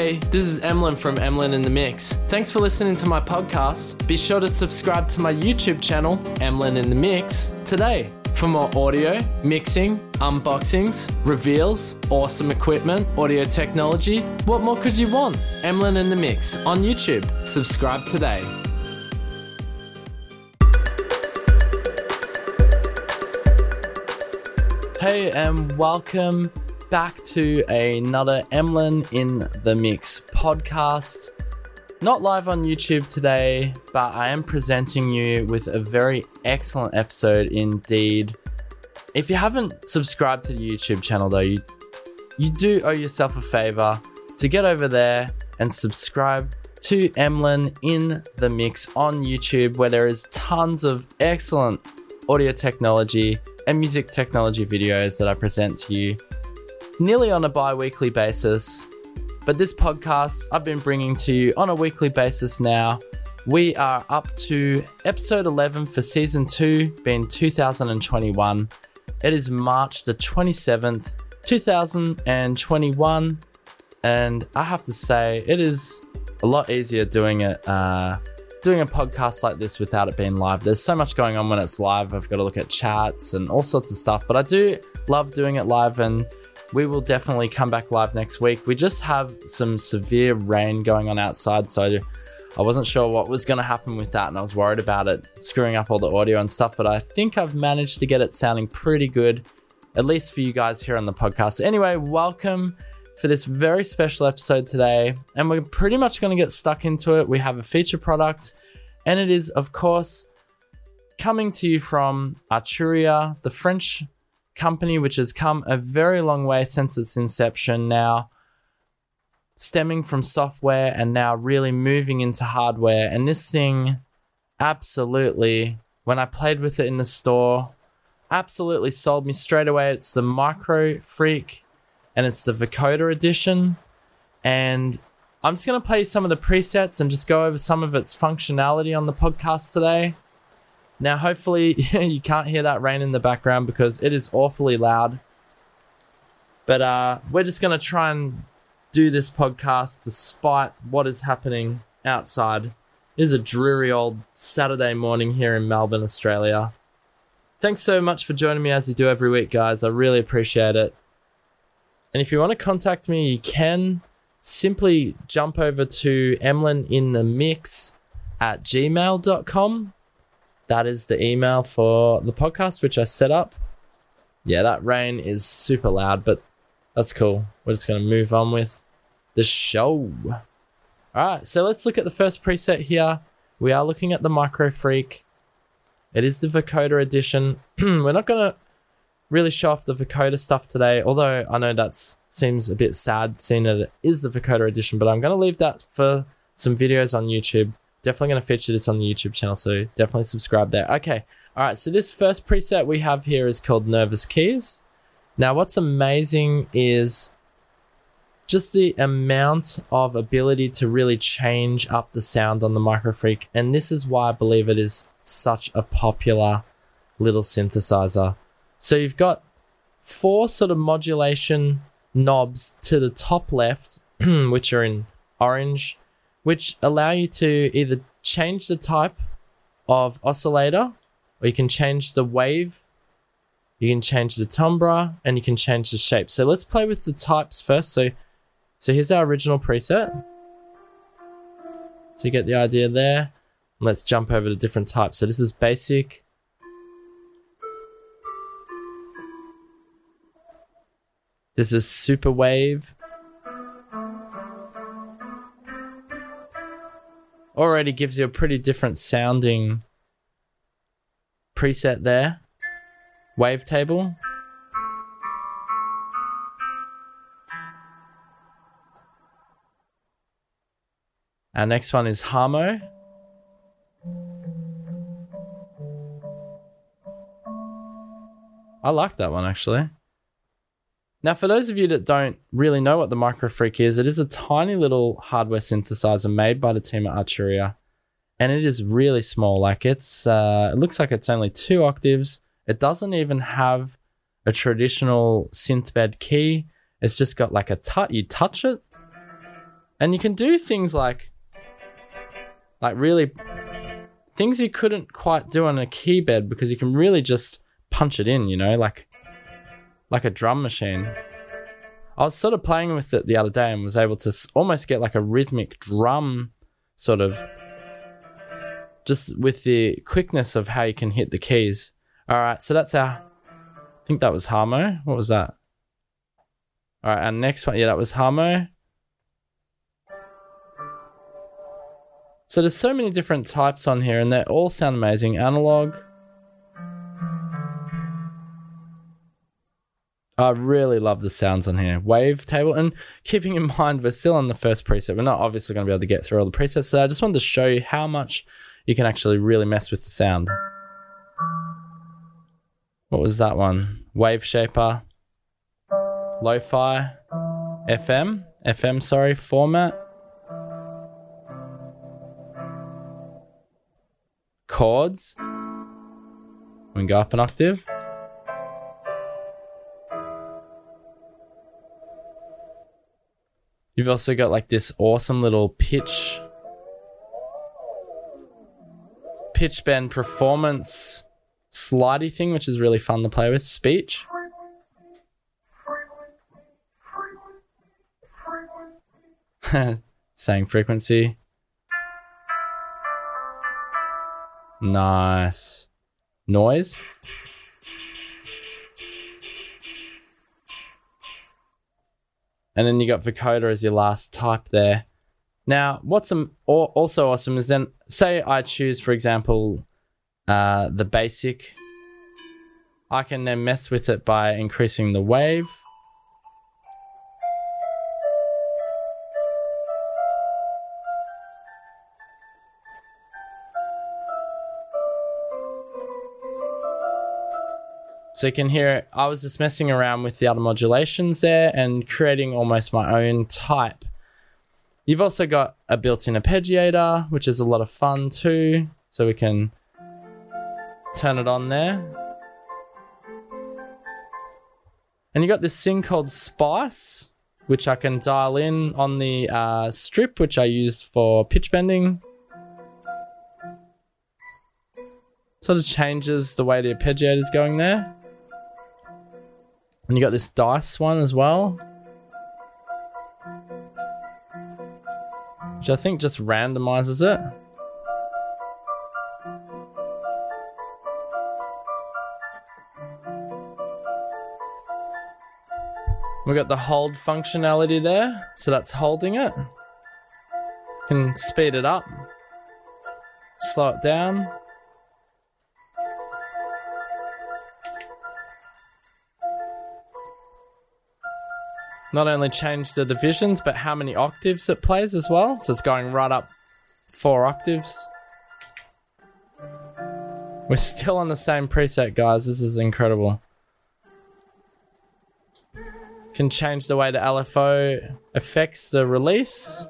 Hey, this is Emlyn from Emlyn in the Mix. Thanks for listening to my podcast. Be sure to subscribe to my YouTube channel, Emlyn in the Mix, today for more audio, mixing, unboxings, reveals, awesome equipment, audio technology. What more could you want? Emlyn in the Mix on YouTube. Subscribe today. Hey, and welcome back to another Emlyn in the Mix podcast. Not live on YouTube today, but I am presenting you with a very excellent episode indeed. If you haven't subscribed to the YouTube channel though, you you do owe yourself a favor to get over there and subscribe to Emlyn in the Mix on YouTube, where there is tons of excellent audio technology and music technology videos that I present to you nearly on a bi weekly basis. But this podcast I've been bringing to you on a weekly basis now. We are up to episode 11 for season 2, being 2021. It is March the 27th, 2021. And I have to say, it is a lot easier doing it. Uh, doing a podcast like this without it being live. There's so much going on when it's live. I've got to look at chats and all sorts of stuff, but I do love doing it live and we will definitely come back live next week. We just have some severe rain going on outside, so I wasn't sure what was going to happen with that, and I was worried about it screwing up all the audio and stuff. But I think I've managed to get it sounding pretty good, at least for you guys here on the podcast. Anyway, welcome for this very special episode today, and we're pretty much going to get stuck into it. We have a feature product, and it is, of course, coming to you from Arturia, the French company which has come a very long way since its inception now, stemming from software and now really moving into hardware. And this thing, absolutely, when I played with it in the store, absolutely sold me straight away. It's the Micro Freak and it's the Vocoder edition. And I'm just going to play some of the presets and just go over some of its functionality on the podcast today. Now, hopefully, you can't hear that rain in the background because it is awfully loud. But uh, we're just going to try and do this podcast despite what is happening outside. It is a dreary old Saturday morning here in Melbourne, Australia. Thanks so much for joining me as you do every week, guys. I really appreciate it. And if you want to contact me, you can simply jump over to Emlyn in the Mix at gmail.com that is the email for the podcast, which I set up. Yeah, that rain is super loud, but that's cool. We're just going to move on with the show. All right, so let's look at the first preset here. We are looking at the Micro Freak. It is the Vocoder edition. We're not going to really show off the Vocoder stuff today, although I know that seems a bit sad seeing that it is the Vocoder edition, but I'm going to leave that for some videos on YouTube definitely going to feature this on the YouTube channel, so definitely subscribe there. Okay, all right, so this first preset we have here is called Nervous Keys. Now, what's amazing is just the amount of ability to really change up the sound on the Microfreak, and this is why I believe it is such a popular little synthesizer. So you've got four sort of modulation knobs to the top left, which are in orange, which allow you to either change the type of oscillator or you can change the wave, you can change the timbre, and you can change the shape. So let's play with the types first. So, so here's our original preset. So you get the idea there. Let's jump over to different types. So this is basic. This is super wave. Already gives you a pretty different sounding preset there. Wavetable. Our next one is Harmo. I like that one actually. Now, for those of you that don't really know what the Microfreak is, it is a tiny little hardware synthesizer made by the team at Arturia, and it is really small. Like it's, uh, it looks like it's only two octaves. It doesn't even have a traditional synth bed key. It's just got like a touch. You touch it, And you can do things like like really things you couldn't quite do on a keybed because you can really just punch it in, you know, like like a drum machine. I was sort of playing with it the other day and was able to almost get like a rhythmic drum sort of just with the quickness of how you can hit the keys. All right, so that's our I think that was Harmo. What was that? All right, our next one, yeah, that was Harmo. So there's so many different types on here, and they all sound amazing. Analog. I really love the sounds on here. Wavetable, and keeping in mind we're still on the first preset. We're not obviously going to be able to get through all the presets, so I just wanted to show you how much you can actually really mess with the sound. What was that one? Wave Shaper, Lo-Fi, FM, FM, sorry, formant. chords. We can go up an octave. You've also got like this awesome little pitch pitch bend performance slidey thing, which is really fun to play with. Speech. Saying frequency. Nice. Noise. And then you got vocoder as your last type there. Now, what's also awesome is then, say I choose, for example, uh, the basic. I can then mess with it by increasing the wave. So you can hear I was just messing around with the other modulations there and creating almost my own type. You've also got a built-in arpeggiator, which is a lot of fun too. So we can turn it on there. And you got this thing called Spice, which I can dial in on the uh, strip, which I used for pitch bending. Sort of changes the way the arpeggiator is going there. And you got this dice one as well. Which I think just randomizes it. We've got the hold functionality there, so that's holding it. Can speed it up, slow it down. Not only change the divisions, but how many octaves it plays as well. So it's going right up four octaves. We're still on the same preset, guys. This is incredible. Can change the way the LFO affects the release,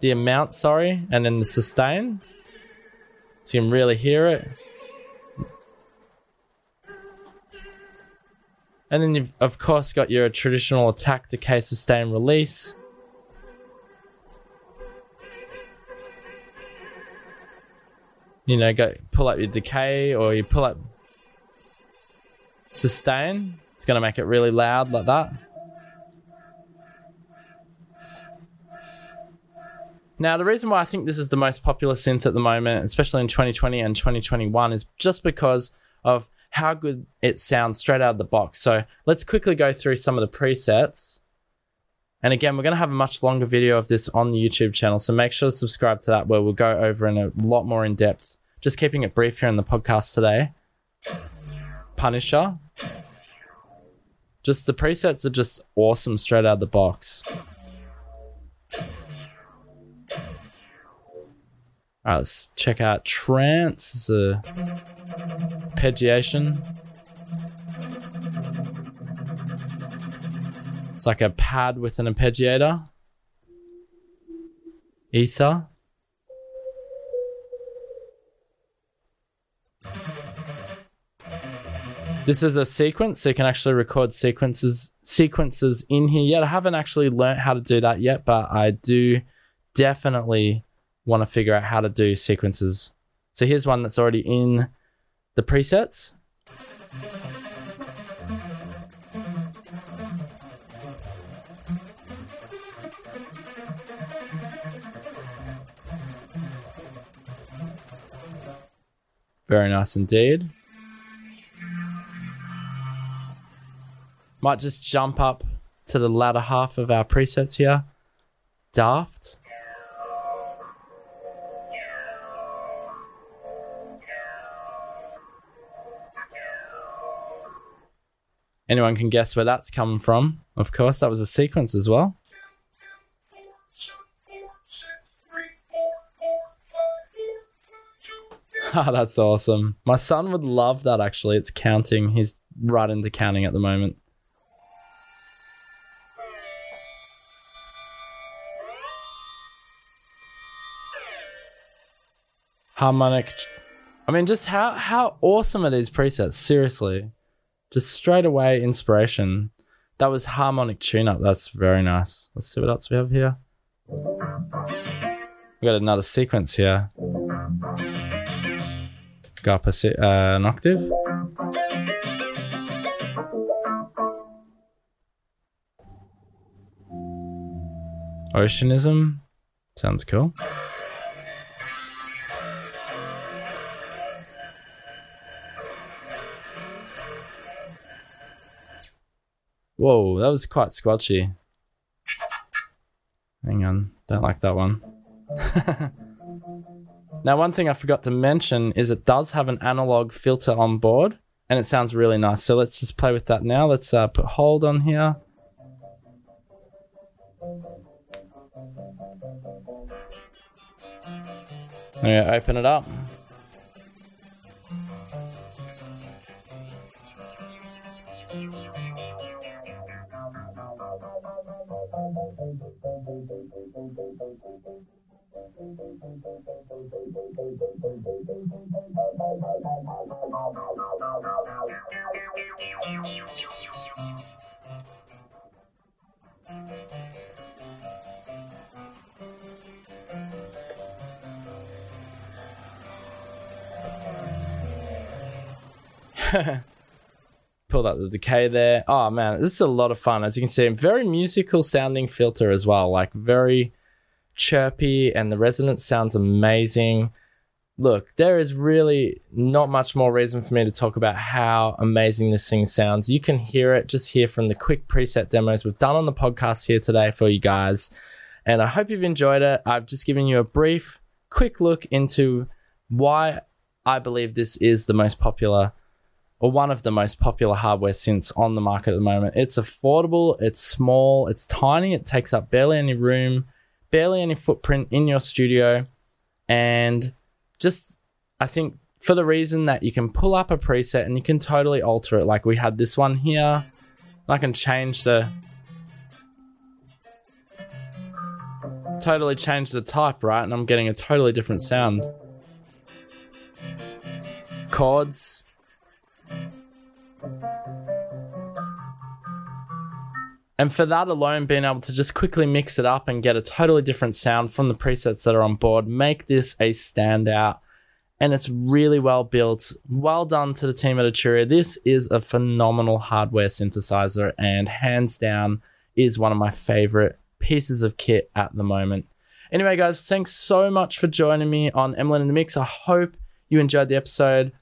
the amount, sorry, and then the sustain. So you can really hear it. And then you've, of course, got your traditional attack, decay, sustain, release. You know, go pull up your decay or you pull up sustain. It's going to make it really loud like that. Now, the reason why I think this is the most popular synth at the moment, especially in 2020 and 2021, is just because of how good it sounds straight out of the box. So let's quickly go through some of the presets. And again, we're going to have a much longer video of this on the YouTube channel. So make sure to subscribe to that where we'll go over in a lot more in depth. Just keeping it brief here in the podcast today. Punisher. Just the presets are just awesome straight out of the box. All right, let's check out Trance. Arpeggiation. It's like a pad with an arpeggiator. Ether. This is a sequence, so you can actually record sequences sequences in here yet. I haven't actually learned how to do that yet, but I do definitely want to figure out how to do sequences. So here's one that's already in the presets. Very nice indeed. Might just jump up to the latter half of our presets here. Daft. Anyone can guess where that's coming from. Of course, that was a sequence as well. Ah, that's awesome. My son would love that actually. It's counting. He's right into counting at the moment. Harmonic. I mean, just how how awesome are these presets? Seriously, just straight away inspiration. That was harmonic tune up. That's very nice. Let's see what else we have here. We got another sequence here. Go up a se- uh, an octave. Oceanism sounds cool. Whoa, that was quite squelchy. Hang on, don't like that one. now, one thing I forgot to mention is it does have an analog filter on board, and it sounds really nice. So let's just play with that now. Let's uh, put hold on here. Okay, open it up. Pulled up the decay there. Oh man, this is a lot of fun. As you can see, very musical sounding filter as well. Like very chirpy, and the resonance sounds amazing. Look, there is really not much more reason for me to talk about how amazing this thing sounds. You can hear it just here from the quick preset demos we've done on the podcast here today for you guys. And I hope you've enjoyed it. I've just given you a brief, quick look into why I believe this is the most popular or one of the most popular hardware synths on the market at the moment. It's affordable, it's small, it's tiny, it takes up barely any room, barely any footprint in your studio, and just I think for the reason that you can pull up a preset and you can totally alter it. Like we had this one here. I can change the totally change the type, right? And I'm getting a totally different sound. Chords, And for that alone, being able to just quickly mix it up and get a totally different sound from the presets that are on board, make this a standout. And it's really well built. Well done to the team at Arturia. This is a phenomenal hardware synthesizer and hands down is one of my favorite pieces of kit at the moment. Anyway, guys, thanks so much for joining me on Emlyn in the Mix. I hope you enjoyed the episode.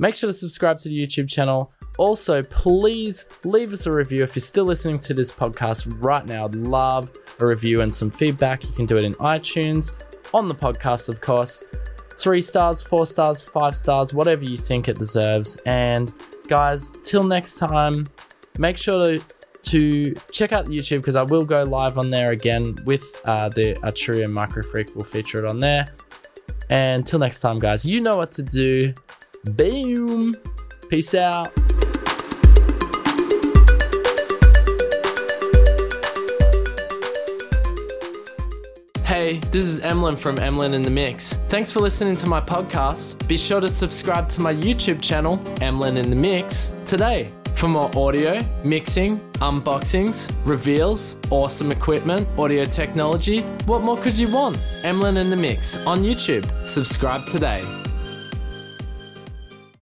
Make sure to subscribe to the YouTube channel. Also, please leave us a review if you're still listening to this podcast right now. I'd love a review and some feedback. You can do it in iTunes, on the podcast, of course. Three stars, four stars, five stars, whatever you think it deserves. And guys, till next time, make sure to to check out the YouTube because I will go live on there again with uh, the Arturia Microfreak. We'll feature it on there. And till next time, guys, you know what to do. Boom. Peace out. Hey, this is Emlyn from Emlyn in the Mix. Thanks for listening to my podcast. Be sure to subscribe to my YouTube channel, Emlyn in the Mix, today. For more audio, mixing, unboxings, reveals, awesome equipment, audio technology, what more could you want? Emlyn in the Mix on YouTube. Subscribe today.